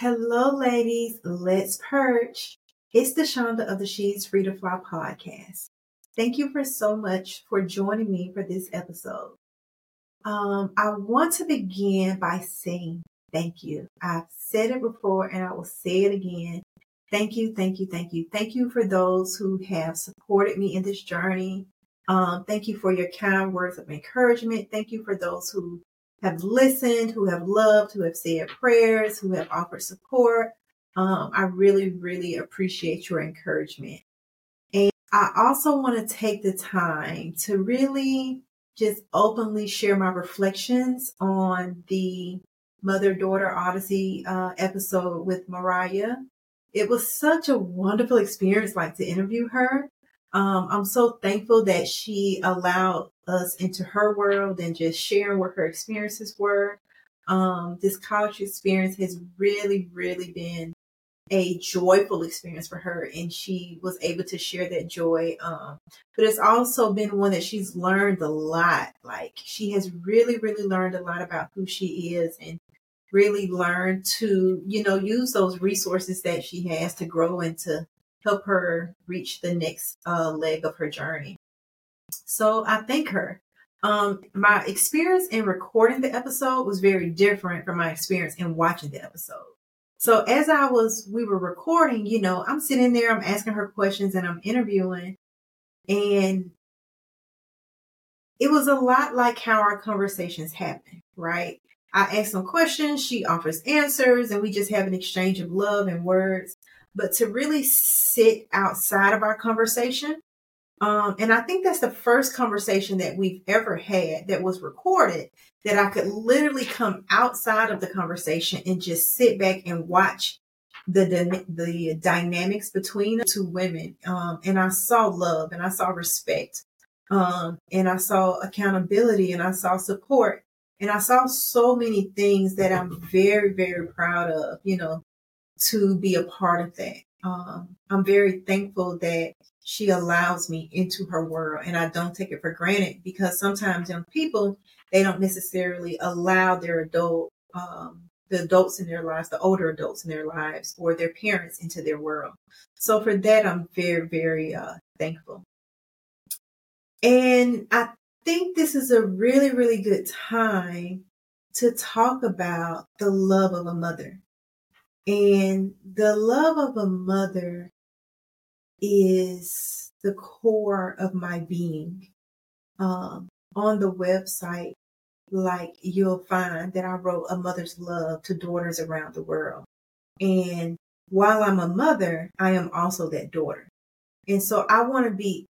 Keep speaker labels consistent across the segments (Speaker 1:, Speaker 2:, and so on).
Speaker 1: Hello, ladies. Let's perch. It's De'Shonda of the She's Free to Fly podcast. Thank you for so much for joining me for this episode. Um, I want to begin by saying thank you. I've said it before and I will say it again. Thank you, thank you, thank you. Thank you for those who have supported me in this journey. Um, thank you for your kind words of encouragement. Thank you for those who have listened, who have loved, who have said prayers, who have offered support. Um, I really, really appreciate your encouragement. And I also want to take the time to really just openly share my reflections on the mother daughter odyssey uh, episode with mariah it was such a wonderful experience like to interview her um, i'm so thankful that she allowed us into her world and just sharing what her experiences were. Um, this college experience has really, really been a joyful experience for her, and she was able to share that joy. Um, but it's also been one that she's learned a lot. Like she has really, really learned a lot about who she is and really learned to, you know, use those resources that she has to grow and to help her reach the next uh, leg of her journey. So I thank her. Um, my experience in recording the episode was very different from my experience in watching the episode. So as I was, we were recording, you know, I'm sitting there, I'm asking her questions and I'm interviewing and it was a lot like how our conversations happen, right? I ask some questions, she offers answers, and we just have an exchange of love and words. But to really sit outside of our conversation um, and I think that's the first conversation that we've ever had that was recorded that I could literally come outside of the conversation and just sit back and watch the the dynamics between the two women. Um, and I saw love and I saw respect. Um, and I saw accountability and I saw support and I saw so many things that I'm very, very proud of, you know, to be a part of that. Um, I'm very thankful that she allows me into her world and I don't take it for granted because sometimes young people, they don't necessarily allow their adult, um, the adults in their lives, the older adults in their lives or their parents into their world. So for that, I'm very, very uh, thankful. And I think this is a really, really good time to talk about the love of a mother. And the love of a mother is the core of my being. Um, on the website, like you'll find that I wrote a mother's love to daughters around the world. And while I'm a mother, I am also that daughter. And so I want to be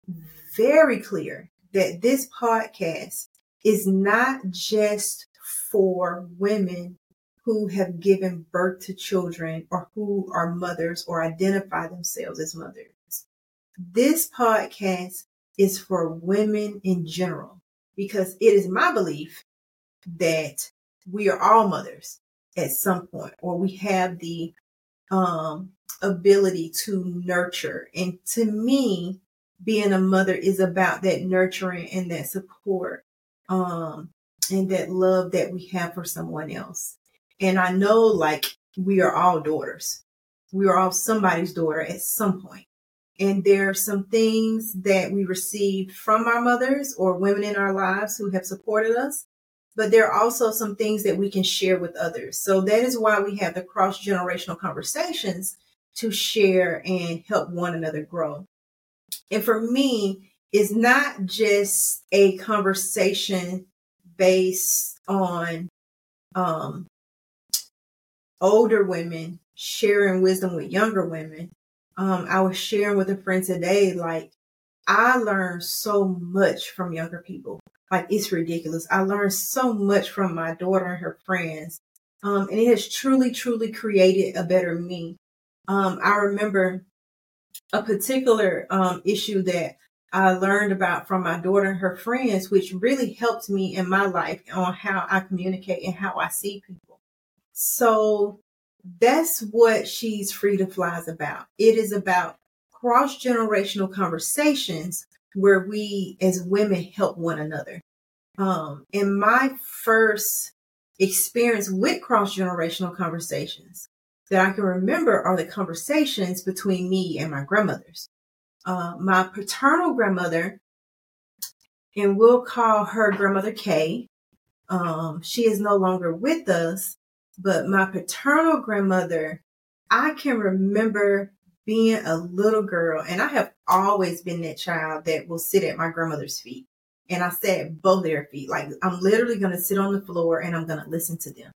Speaker 1: very clear that this podcast is not just for women who have given birth to children or who are mothers or identify themselves as mothers. This podcast is for women in general because it is my belief that we are all mothers at some point or we have the um, ability to nurture. And to me, being a mother is about that nurturing and that support um, and that love that we have for someone else. And I know like we are all daughters. We are all somebody's daughter at some point. And there are some things that we received from our mothers or women in our lives who have supported us. But there are also some things that we can share with others. So that is why we have the cross generational conversations to share and help one another grow. And for me, it's not just a conversation based on um, older women sharing wisdom with younger women, um, I was sharing with a friend today, like, I learned so much from younger people. Like, it's ridiculous. I learned so much from my daughter and her friends. Um, and it has truly, truly created a better me. Um, I remember a particular um, issue that I learned about from my daughter and her friends, which really helped me in my life on how I communicate and how I see people. So that's what She's Free to Fly is about. It is about cross generational conversations where we as women help one another. Um, in my first experience with cross generational conversations, that I can remember are the conversations between me and my grandmothers. Uh, my paternal grandmother, and we'll call her grandmother Kay. Um, she is no longer with us, but my paternal grandmother, I can remember being a little girl, and I have always been that child that will sit at my grandmother's feet. And I sat at both their feet. Like I'm literally gonna sit on the floor and I'm gonna listen to them.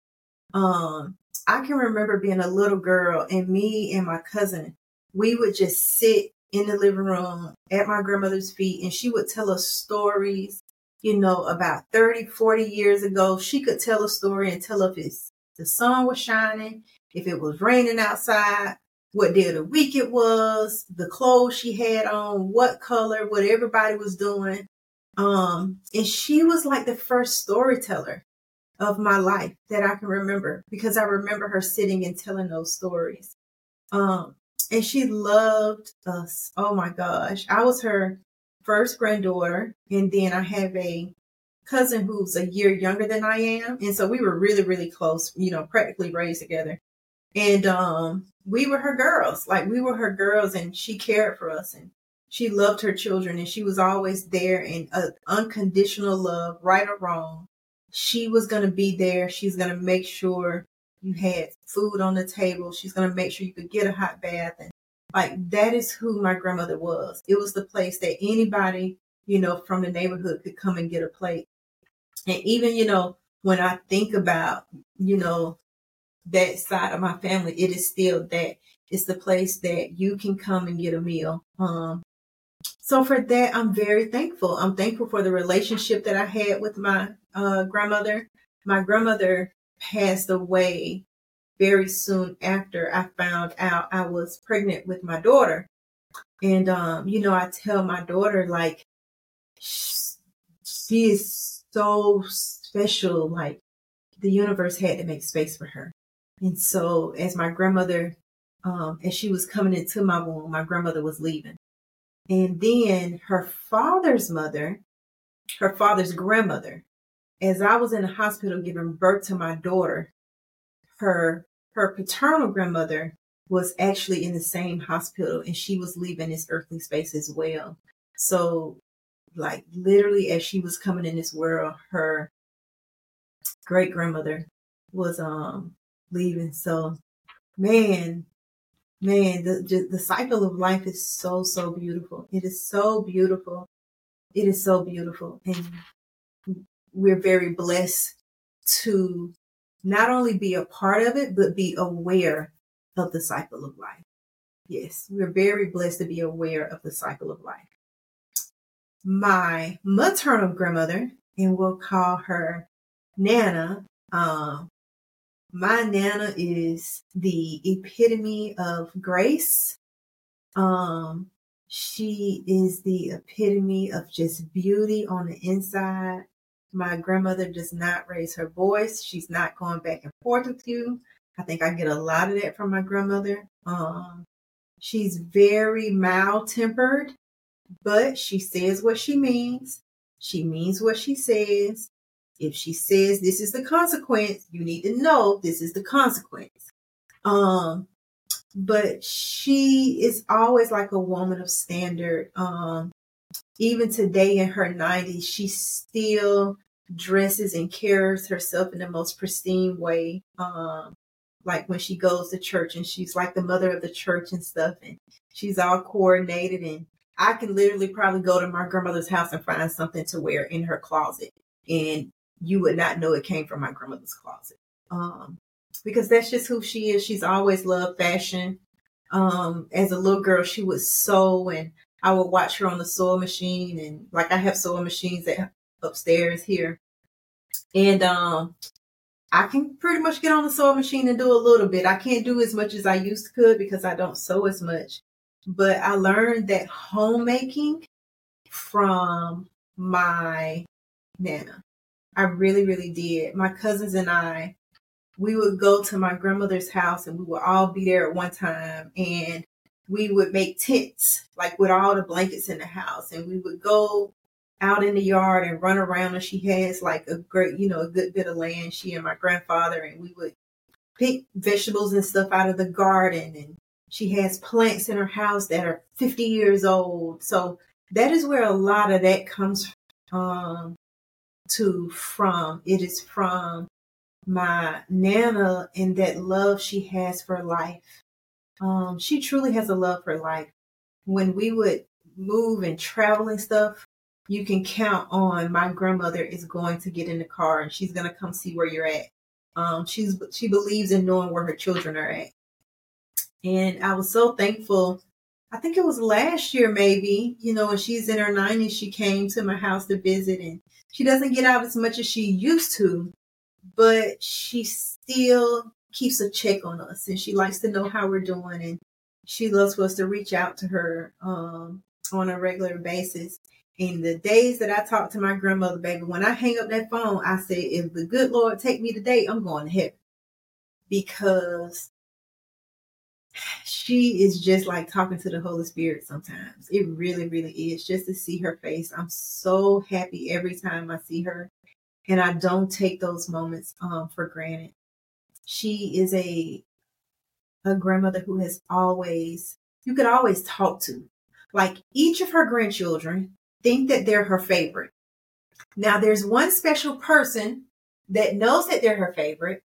Speaker 1: Um, I can remember being a little girl and me and my cousin, we would just sit in the living room at my grandmother's feet and she would tell us stories, you know, about 30, 40 years ago. She could tell a story and tell it's the sun was shining, if it was raining outside, what day of the week it was, the clothes she had on, what color, what everybody was doing. Um, and she was like the first storyteller of my life that I can remember because I remember her sitting and telling those stories. Um, and she loved us. Oh my gosh. I was her first granddaughter. And then I have a cousin who's a year younger than I am. And so we were really, really close, you know, practically raised together. And um, we were her girls. Like we were her girls and she cared for us and she loved her children and she was always there in uh, unconditional love, right or wrong she was going to be there. She's going to make sure you had food on the table. She's going to make sure you could get a hot bath. And like that is who my grandmother was. It was the place that anybody, you know, from the neighborhood could come and get a plate. And even, you know, when I think about, you know, that side of my family, it is still that. It's the place that you can come and get a meal. Um, so for that, I'm very thankful. I'm thankful for the relationship that I had with my uh, grandmother. My grandmother passed away very soon after I found out I was pregnant with my daughter. And, um, you know, I tell my daughter, like, she is so special. Like, the universe had to make space for her. And so, as my grandmother, um, as she was coming into my womb, my grandmother was leaving. And then her father's mother, her father's grandmother, as I was in the hospital giving birth to my daughter, her her paternal grandmother was actually in the same hospital and she was leaving this earthly space as well. So like literally as she was coming in this world, her great grandmother was um leaving. So man, man, the the cycle of life is so so beautiful. It is so beautiful. It is so beautiful. And we're very blessed to not only be a part of it, but be aware of the cycle of life. Yes, we're very blessed to be aware of the cycle of life. My maternal grandmother, and we'll call her Nana. Um, my Nana is the epitome of grace. Um, she is the epitome of just beauty on the inside. My grandmother does not raise her voice. She's not going back and forth with you. I think I get a lot of that from my grandmother. Um, she's very mild tempered, but she says what she means. She means what she says. If she says this is the consequence, you need to know this is the consequence. Um, but she is always like a woman of standard. Um, even today in her 90s, she still dresses and carries herself in the most pristine way. Um, like when she goes to church and she's like the mother of the church and stuff, and she's all coordinated. And I can literally probably go to my grandmother's house and find something to wear in her closet, and you would not know it came from my grandmother's closet. Um, because that's just who she is. She's always loved fashion. Um, as a little girl, she would sew and I would watch her on the sewing machine and like I have sewing machines that upstairs here. And um I can pretty much get on the sewing machine and do a little bit. I can't do as much as I used to could because I don't sew as much. But I learned that homemaking from my nana. I really, really did. My cousins and I, we would go to my grandmother's house and we would all be there at one time and we would make tents like with all the blankets in the house and we would go out in the yard and run around and she has like a great you know a good bit of land she and my grandfather and we would pick vegetables and stuff out of the garden and she has plants in her house that are 50 years old. So that is where a lot of that comes um, to from. It is from my Nana and that love she has for life. Um, she truly has a love for life. When we would move and travel and stuff, you can count on my grandmother is going to get in the car and she's going to come see where you're at. Um, she's she believes in knowing where her children are at. And I was so thankful. I think it was last year, maybe, you know, when she's in her 90s, she came to my house to visit and she doesn't get out as much as she used to, but she still keeps a check on us and she likes to know how we're doing. And she loves for us to reach out to her um, on a regular basis. In the days that I talk to my grandmother, baby, when I hang up that phone, I say, if the good Lord take me today, I'm going to heaven. Because she is just like talking to the Holy Spirit sometimes. It really, really is. Just to see her face. I'm so happy every time I see her. And I don't take those moments um, for granted. She is a a grandmother who has always you could always talk to. Like each of her grandchildren think that they're her favorite. Now there's one special person that knows that they're her favorite,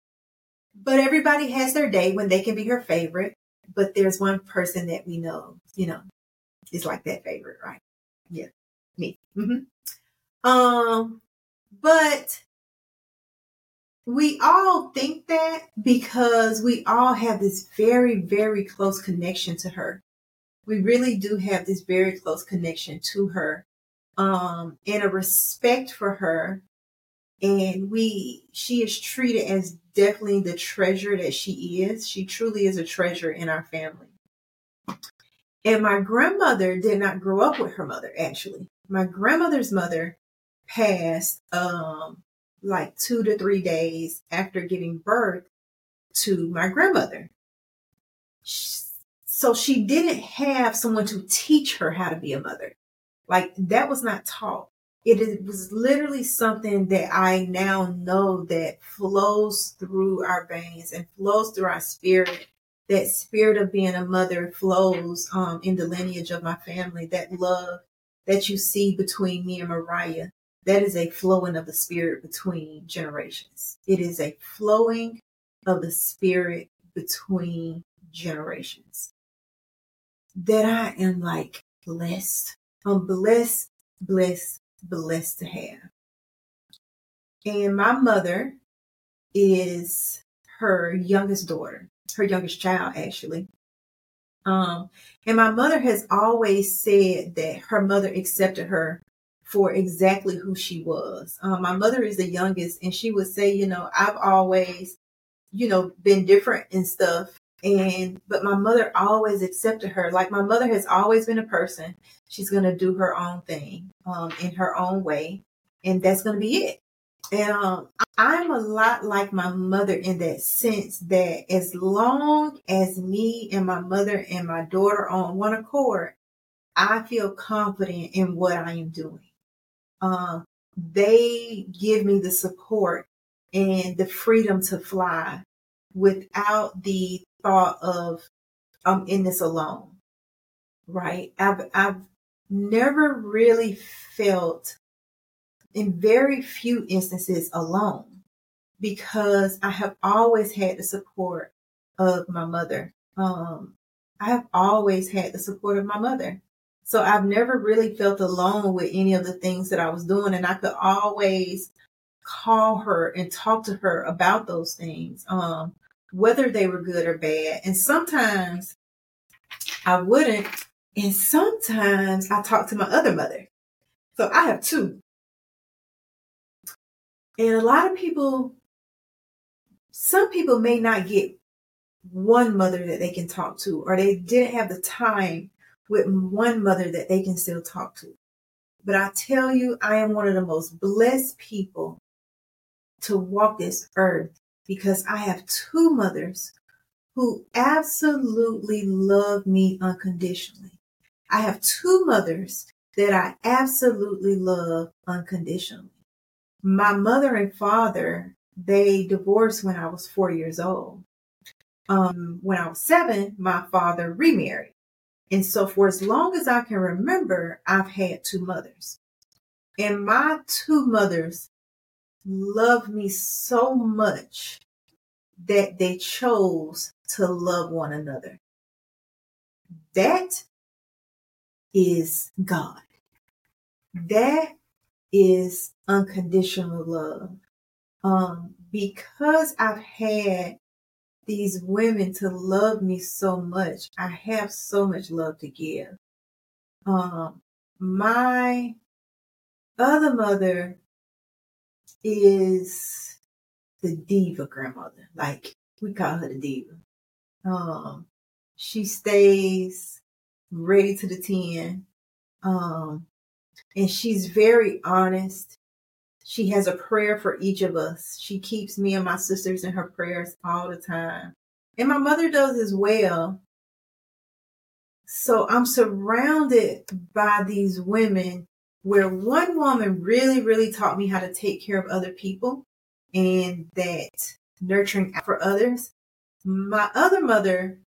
Speaker 1: but everybody has their day when they can be her favorite but there's one person that we know, you know, is like that favorite, right? Yeah, me. Mm-hmm. Um, but we all think that because we all have this very, very close connection to her. We really do have this very close connection to her, um, and a respect for her. And we, she is treated as definitely the treasure that she is. She truly is a treasure in our family. And my grandmother did not grow up with her mother, actually. My grandmother's mother passed um, like two to three days after giving birth to my grandmother. So she didn't have someone to teach her how to be a mother. Like that was not taught it was literally something that I now know that flows through our veins and flows through our spirit. That spirit of being a mother flows um, in the lineage of my family. That love that you see between me and Mariah, that is a flowing of the spirit between generations. It is a flowing of the spirit between generations. That I am like blessed. I'm blessed, blessed, blessed to have. And my mother is her youngest daughter, her youngest child, actually. Um, and my mother has always said that her mother accepted her for exactly who she was. Um, my mother is the youngest, and she would say, you know, I've always, you know, been different and stuff. And, but my mother always accepted her. Like my mother has always been a person. She's going to do her own thing, um, in her own way. And that's going to be it. And, um, I'm a lot like my mother in that sense that as long as me and my mother and my daughter on one accord, I feel confident in what I am doing. Um, they give me the support and the freedom to fly without the thought of I'm in this alone, right? I've, I've never really felt in very few instances alone because I have always had the support of my mother. Um, I have always had the support of my mother. So I've never really felt alone with any of the things that I was doing. And I could always call her and talk to her about those things. Um, whether they were good or bad. And sometimes I wouldn't. And sometimes I talk to my other mother. So I have two. And a lot of people, some people may not get one mother that they can talk to, or they didn't have the time with one mother that they can still talk to. But I tell you, I am one of the most blessed people to walk this earth because I have two mothers who absolutely love me unconditionally. I have two mothers that I absolutely love unconditionally. My mother and father, they divorced when I was four years old. Um, when I was seven, my father remarried. And so for as long as I can remember, I've had two mothers. And my two mothers love me so much that they chose to love one another. That is God. That is unconditional love. Um, because I've had these women to love me so much, I have so much love to give. Um, my other mother is the diva grandmother. Like we call her the diva. Um, she stays ready to the ten. Um, and she's very honest. She has a prayer for each of us. She keeps me and my sisters in her prayers all the time. And my mother does as well. So I'm surrounded by these women where one woman really, really taught me how to take care of other people and that nurturing for others. My other mother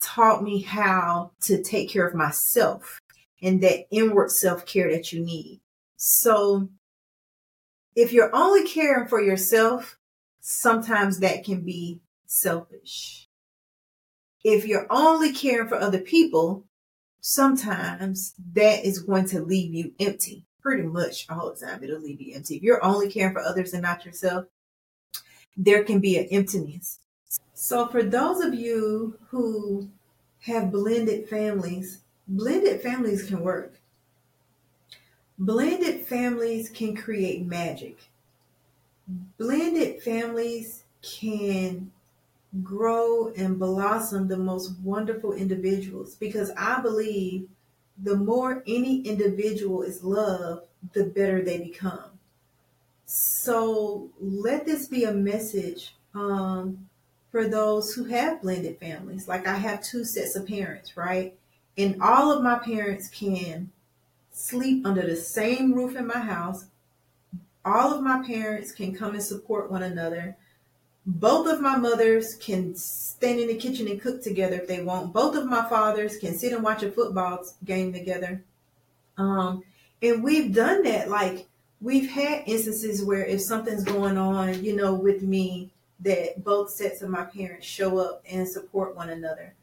Speaker 1: taught me how to take care of myself and that inward self care that you need. So if you're only caring for yourself, sometimes that can be selfish. If you're only caring for other people, sometimes that is going to leave you empty. Pretty much all the time, it'll leave you empty. If you're only caring for others and not yourself, there can be an emptiness. So, for those of you who have blended families, blended families can work. Blended families can create magic. Blended families can grow and blossom the most wonderful individuals because I believe the more any individual is loved, the better they become. So let this be a message um, for those who have blended families. Like I have two sets of parents, right? And all of my parents can sleep under the same roof in my house. All of my parents can come and support one another. Both of my mothers can stand in the kitchen and cook together if they want. Both of my fathers can sit and watch a football game together. Um, and we've done that. Like we've had instances where if something's going on, you know, with me, that both sets of my parents show up and support one another.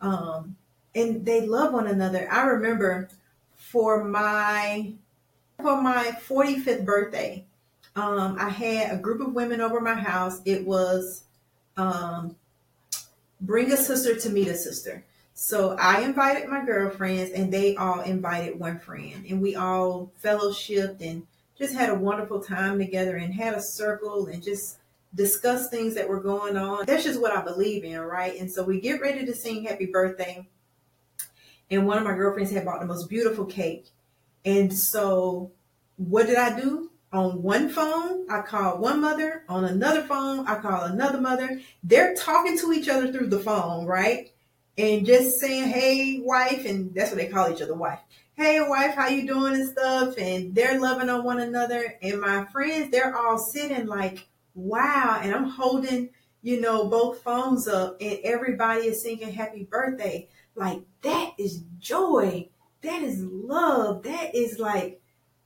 Speaker 1: Um, and they love one another. I remember for my for my 45th birthday, um, I had a group of women over my house. It was um, bring a sister to meet a sister. So I invited my girlfriends, and they all invited one friend, and we all fellowshipped and just had a wonderful time together, and had a circle and just discussed things that were going on. That's just what I believe in, right? And so we get ready to sing happy birthday, and one of my girlfriends had bought the most beautiful cake, and so what did I do? On one phone, I call one mother. On another phone, I call another mother. They're talking to each other through the phone, right? And just saying, "Hey, wife," and that's what they call each other, wife. Hey, wife, how you doing and stuff? And they're loving on one another. And my friends, they're all sitting like, "Wow!" And I'm holding, you know, both phones up, and everybody is singing "Happy Birthday." Like that is joy. That is love. That is like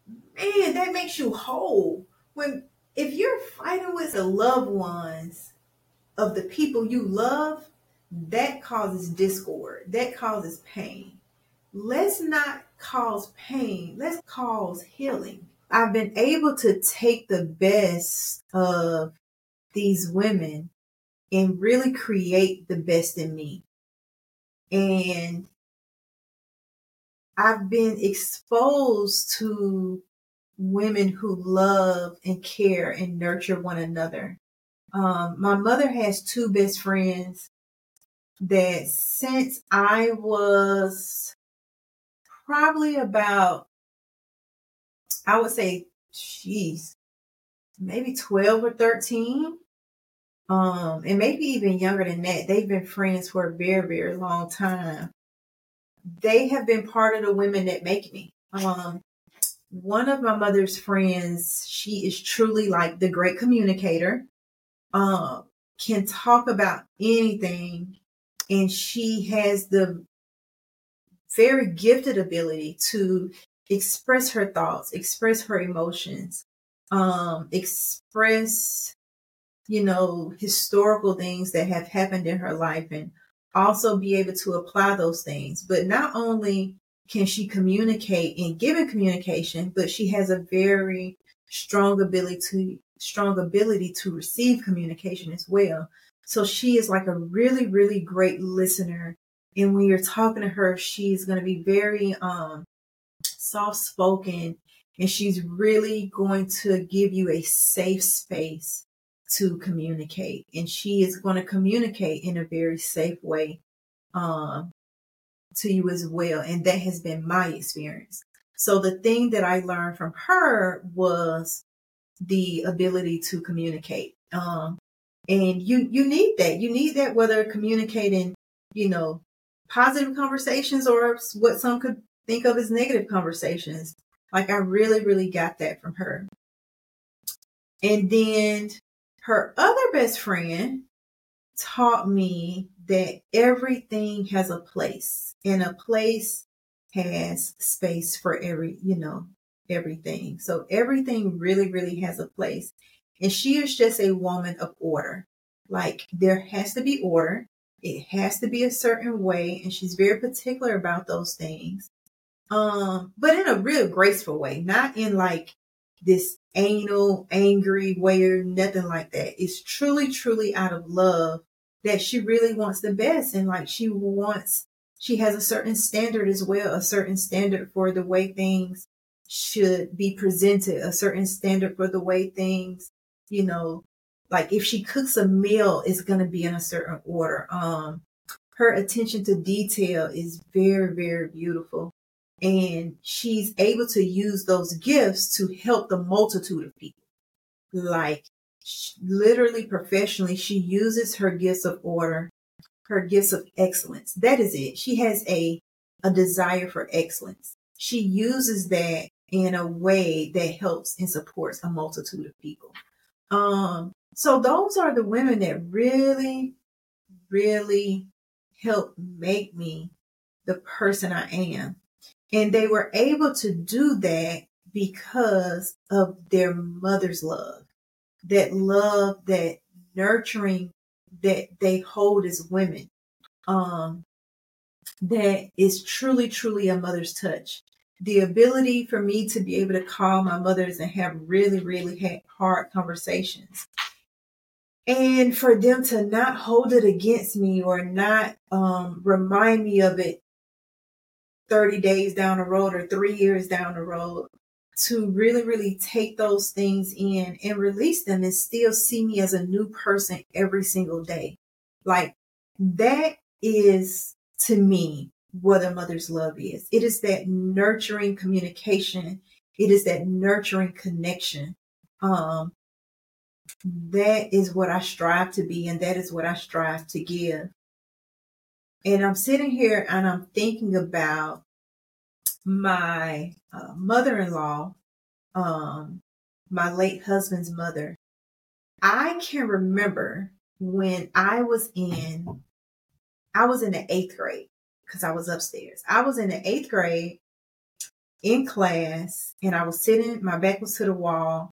Speaker 1: man, that makes you whole. When if you're fighting with the loved ones of the people you love, that causes discord. That causes pain. Let's not cause pain. Let's cause healing. I've been able to take the best of these women and really create the best in me. And I've been exposed to women who love and care and nurture one another. Um, my mother has two best friends that since I was probably about, I would say, she's maybe 12 or 13. Um, and maybe even younger than that. They've been friends for a very, very long time. They have been part of the women that make me. Um, one of my mother's friends, she is truly like the great communicator. Um, can talk about anything and she has the very gifted ability to express her thoughts, express her emotions, um, express, you know, historical things that have happened in her life and also be able to apply those things. But not only can she communicate and give a communication, but she has a very strong ability to strong ability to receive communication as well. So she is like a really, really great listener. And when you're talking to her, she's going to be very um, soft spoken and she's really going to give you a safe space to communicate. And she is going to communicate in a very safe way um, to you as well. And that has been my experience. So the thing that I learned from her was the ability to communicate. Um, and you, you need that. You need that whether communicating, you know, positive conversations or what some could think of as negative conversations. Like I really, really got that from her. And then her other best friend taught me that everything has a place and a place has space for every, you know, everything. So everything really, really has a place. And she is just a woman of order. Like there has to be order. It has to be a certain way. And she's very particular about those things. Um, but in a real graceful way, not in like this anal, angry way or nothing like that. It's truly, truly out of love that she really wants the best. And like she wants, she has a certain standard as well, a certain standard for the way things should be presented, a certain standard for the way things, you know, like if she cooks a meal, it's going to be in a certain order. Um, her attention to detail is very, very beautiful. And she's able to use those gifts to help the multitude of people. Like literally professionally, she uses her gifts of order, her gifts of excellence. That is it. She has a, a desire for excellence. She uses that in a way that helps and supports a multitude of people. Um, so those are the women that really, really helped make me the person I am. And they were able to do that because of their mother's love, that love, that nurturing that they hold as women. Um, that is truly, truly a mother's touch the ability for me to be able to call my mothers and have really, really hard conversations. And for them to not hold it against me or not um, remind me of it 30 days down the road or three years down the road, to really, really take those things in and release them and still see me as a new person every single day. Like that is to me what a mother's love is. It is that nurturing communication. It is that nurturing connection. Um, that is what I strive to be, and that is what I strive to give. And I'm sitting here and I'm thinking about my uh, mother-in-law, um, my late husband's mother. I can remember when I was in, I was in the eighth grade because I was upstairs. I was in the eighth grade in class and I was sitting, my back was to the wall,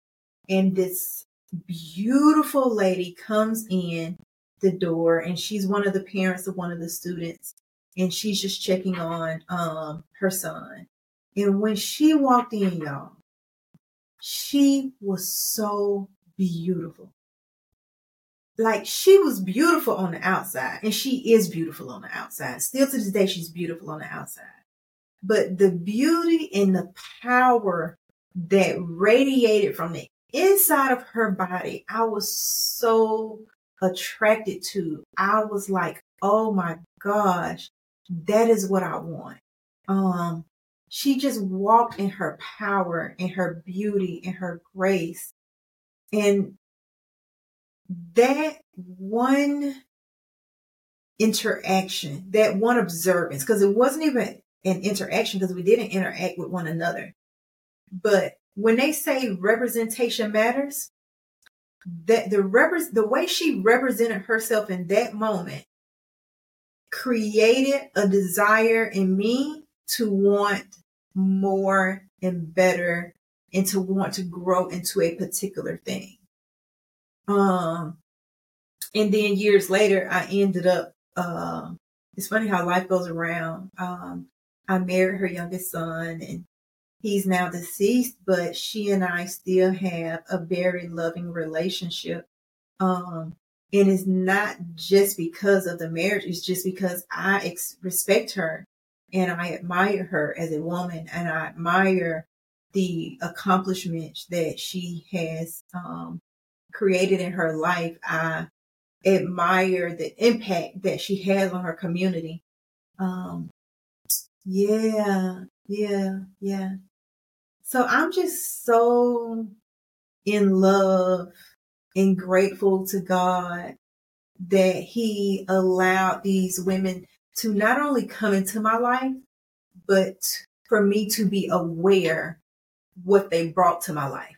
Speaker 1: and this beautiful lady comes in the door and she's one of the parents of one of the students and she's just checking on um her son. And when she walked in, y'all, she was so beautiful like she was beautiful on the outside and she is beautiful on the outside. Still to this day, she's beautiful on the outside. But the beauty and the power that radiated from the inside of her body, I was so attracted to. I was like, oh my gosh, that is what I want. Um, she just walked in her power and her beauty and her grace. And that one interaction, that one observance, because it wasn't even an interaction because we didn't interact with one another. But when they say representation matters, that the repre- the way she represented herself in that moment created a desire in me to want more and better and to want to grow into a particular thing. Um, and then years later, I ended up, uh, it's funny how life goes around. Um, I married her youngest son and he's now deceased, but she and I still have a very loving relationship. Um, and it's not just because of the marriage, it's just because I ex- respect her and I admire her as a woman and I admire the accomplishments that she has um, created in her life. I admire the impact that she has on her community. Um, yeah, yeah, yeah. So I'm just so in love and grateful to God that He allowed these women to not only come into my life, but for me to be aware what they brought to my life.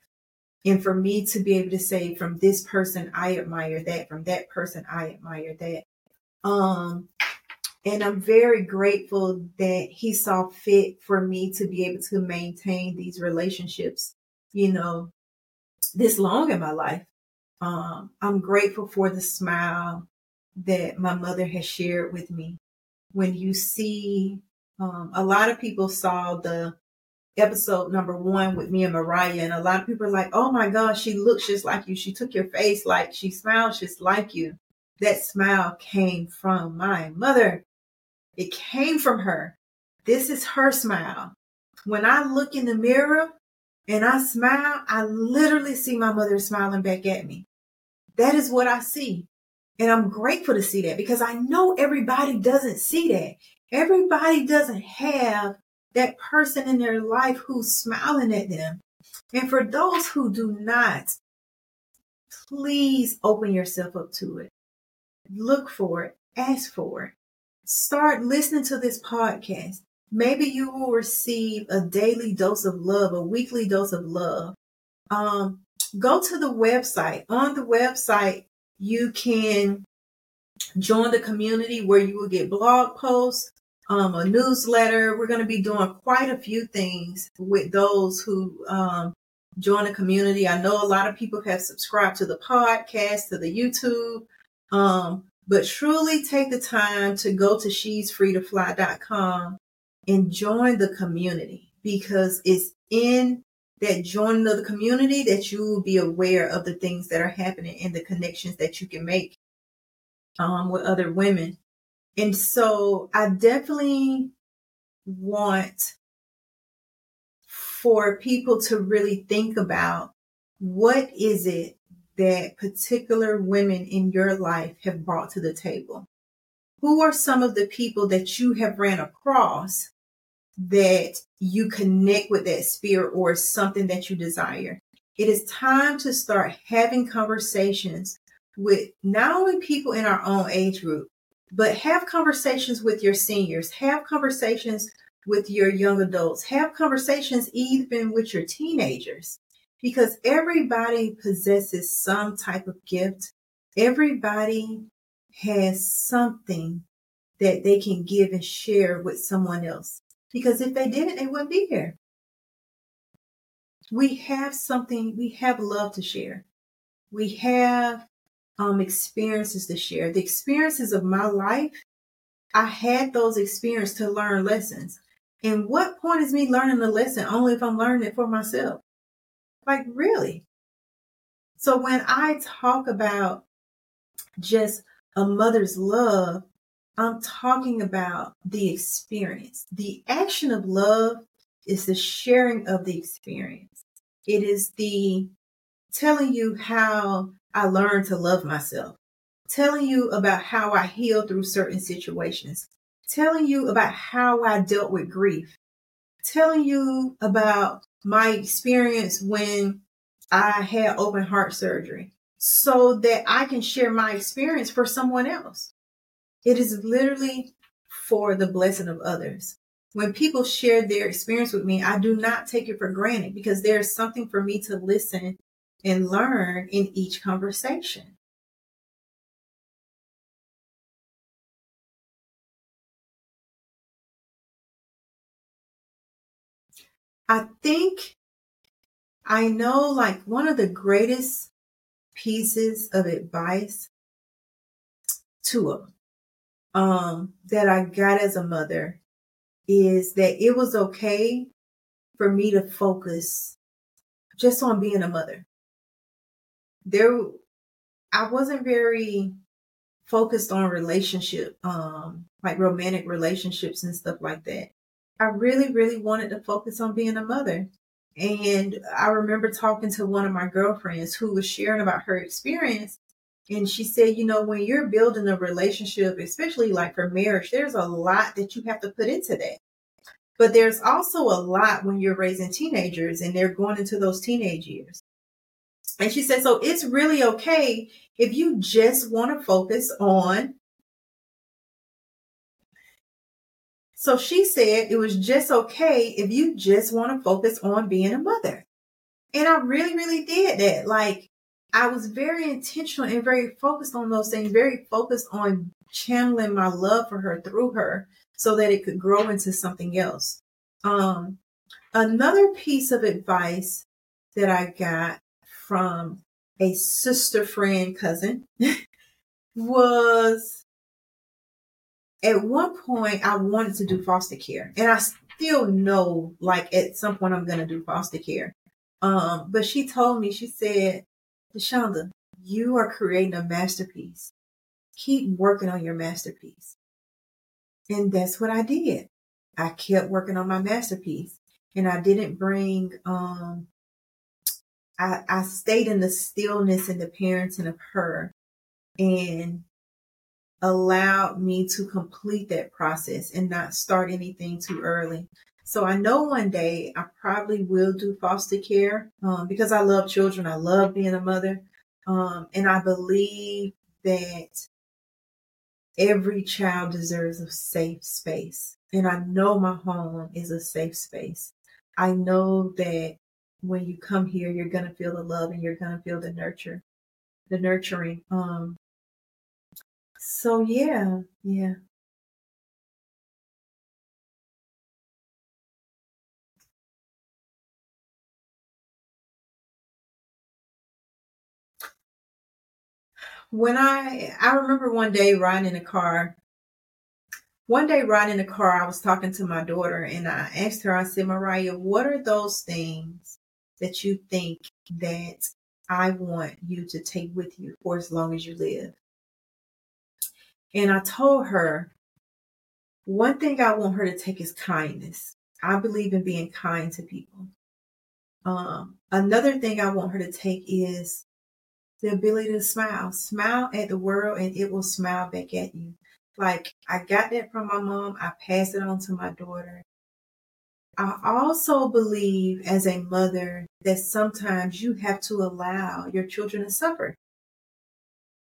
Speaker 1: And for me to be able to say from this person, I admire that. From that person, I admire that. Um, and I'm very grateful that he saw fit for me to be able to maintain these relationships, you know, this long in my life. Um, I'm grateful for the smile that my mother has shared with me. When you see, um, a lot of people saw the episode number one with me and Mariah, and a lot of people are like, oh my gosh, she looks just like you. She took your face like she smiles just like you. That smile came from my mother. It came from her. This is her smile. When I look in the mirror and I smile, I literally see my mother smiling back at me. That is what I see. And I'm grateful to see that because I know everybody doesn't see that. Everybody doesn't have that person in their life who's smiling at them. And for those who do not, please open yourself up to it. Look for it. Ask for it. Start listening to this podcast. Maybe you will receive a daily dose of love, a weekly dose of love. Um, go to the website. On the website, you can join the community where you will get blog posts, um, a newsletter. We're going to be doing quite a few things with those who um, join the community. I know a lot of people have subscribed to the podcast, to the YouTube, um, but truly take the time to go to she'sfreetofly.com and join the community because it's in that joining of the community that you will be aware of the things that are happening and the connections that you can make um, with other women. And so I definitely want for people to really think about what is it that particular women in your life have brought to the table? Who are some of the people that you have ran across that you connect with that spirit or something that you desire? It is time to start having conversations with not only people in our own age group, but have conversations with your seniors, have conversations with your young adults, have conversations even with your teenagers, because everybody possesses some type of gift. Everybody has something that they can give and share with someone else. Because if they didn't, they wouldn't be here. We have something, we have love to share. We have um, experiences to share. The experiences of my life, I had those experiences to learn lessons. And what point is me learning the lesson only if I'm learning it for myself? Like, really? So when I talk about just a mother's love, I'm talking about the experience. The action of love is the sharing of the experience. It is the telling you how I learned to love myself, telling you about how I healed through certain situations, telling you about how I dealt with grief, telling you about my experience when I had open heart surgery so that I can share my experience for someone else. It is literally for the blessing of others. When people share their experience with me, I do not take it for granted because there's something for me to listen and learn in each conversation. I think I know like one of the greatest pieces of advice, of them, um, that I got as a mother is that it was okay for me to focus just on being a mother. There, I wasn't very focused on relationship, um, like romantic relationships and stuff like that. I really, really wanted to focus on being a mother. And I remember talking to one of my girlfriends who was sharing about her experience. And she said, you know, when you're building a relationship, especially like for marriage, there's a lot that you have to put into that. But there's also a lot when you're raising teenagers and they're going into those teenage years. And she said, so it's really okay if you just want to focus on. So she said it was just okay if you just want to focus on being a mother. And I really, really did that. Like I was very intentional and very focused on those things, very focused on channeling my love for her through her so that it could grow into something else. Um, another piece of advice that I got from a sister friend cousin was at one point I wanted to do foster care and I still know like at some point I'm going to do foster care. Um, but she told me, she said, De'Shonda, you are creating a masterpiece. Keep working on your masterpiece. And that's what I did. I kept working on my masterpiece and I didn't bring, um, I, I stayed in the stillness and the parenting of her and allowed me to complete that process and not start anything too early. So I know one day I probably will do foster care um, because I love children. I love being a mother. Um, and I believe that every child deserves a safe space. And I know my home is a safe space. I know that when you come here, you're going to feel the love and you're going to feel the nurture, the nurturing. Um, so yeah, yeah. When I, I remember one day riding in a car one day riding in the car, I was talking to my daughter and I asked her, I said, Mariah, what are those things that you think that I want you to take with you for as long as you live? And I told her, one thing I want her to take is kindness. I believe in being kind to people. Um, another thing I want her to take is the ability to smile. Smile at the world and it will smile back at you. Like I got that from my mom. I passed it on to my daughter. I also believe as a mother that sometimes you have to allow your children to suffer.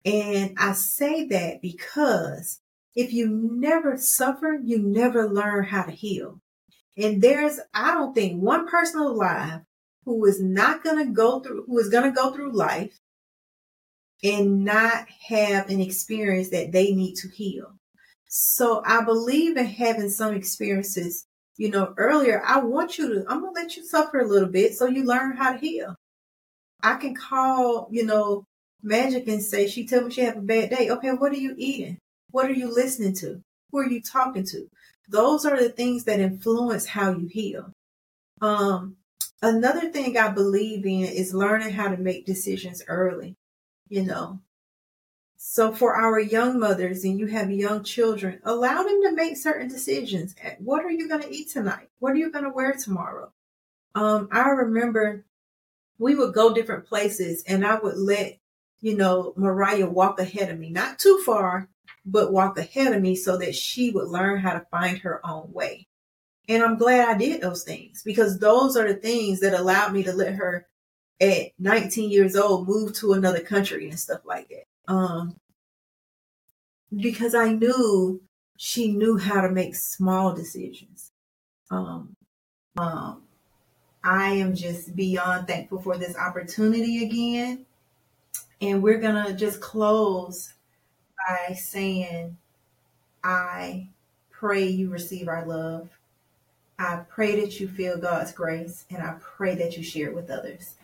Speaker 1: And I say that because if you never suffer, you never learn how to heal. And there's, I don't think one person alive who is not going to go through, who is going to go through life and not have an experience that they need to heal. So I believe in having some experiences. You know, earlier, I want you to, I'm going to let you suffer a little bit so you learn how to heal. I can call, you know, Magic say, she told me she had a bad day. Okay, what are you eating? What are you listening to? Who are you talking to? Those are the things that influence how you heal. Um, another thing I believe in is learning how to make decisions early. You know, so for our young mothers and you have young children, allow them to make certain decisions. What are you going to eat tonight? What are you going to wear tomorrow? Um, I remember we would go different places and I would let, you know, Mariah walk ahead of me, not too far, but walk ahead of me so that she would learn how to find her own way. And I'm glad I did those things because those are the things that allowed me to let her at 19 years old move to another country and stuff like that. Um, because I knew she knew how to make small decisions. Um, um, I am just beyond thankful for this opportunity again. And we're going to just close by saying, I pray you receive our love. I pray that you feel God's grace, and I pray that you share it with others.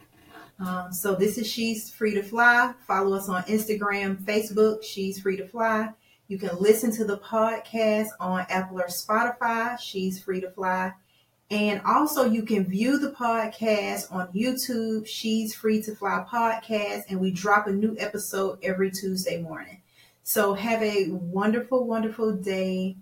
Speaker 1: Um, so this is She's Free to Fly. Follow us on Instagram, Facebook, She's Free to Fly. You can listen to the podcast on Apple or Spotify, She's Free to Fly. And also you can view the podcast on YouTube, She's Free to Fly podcast, and we drop a new episode every Tuesday morning. So have a wonderful, wonderful day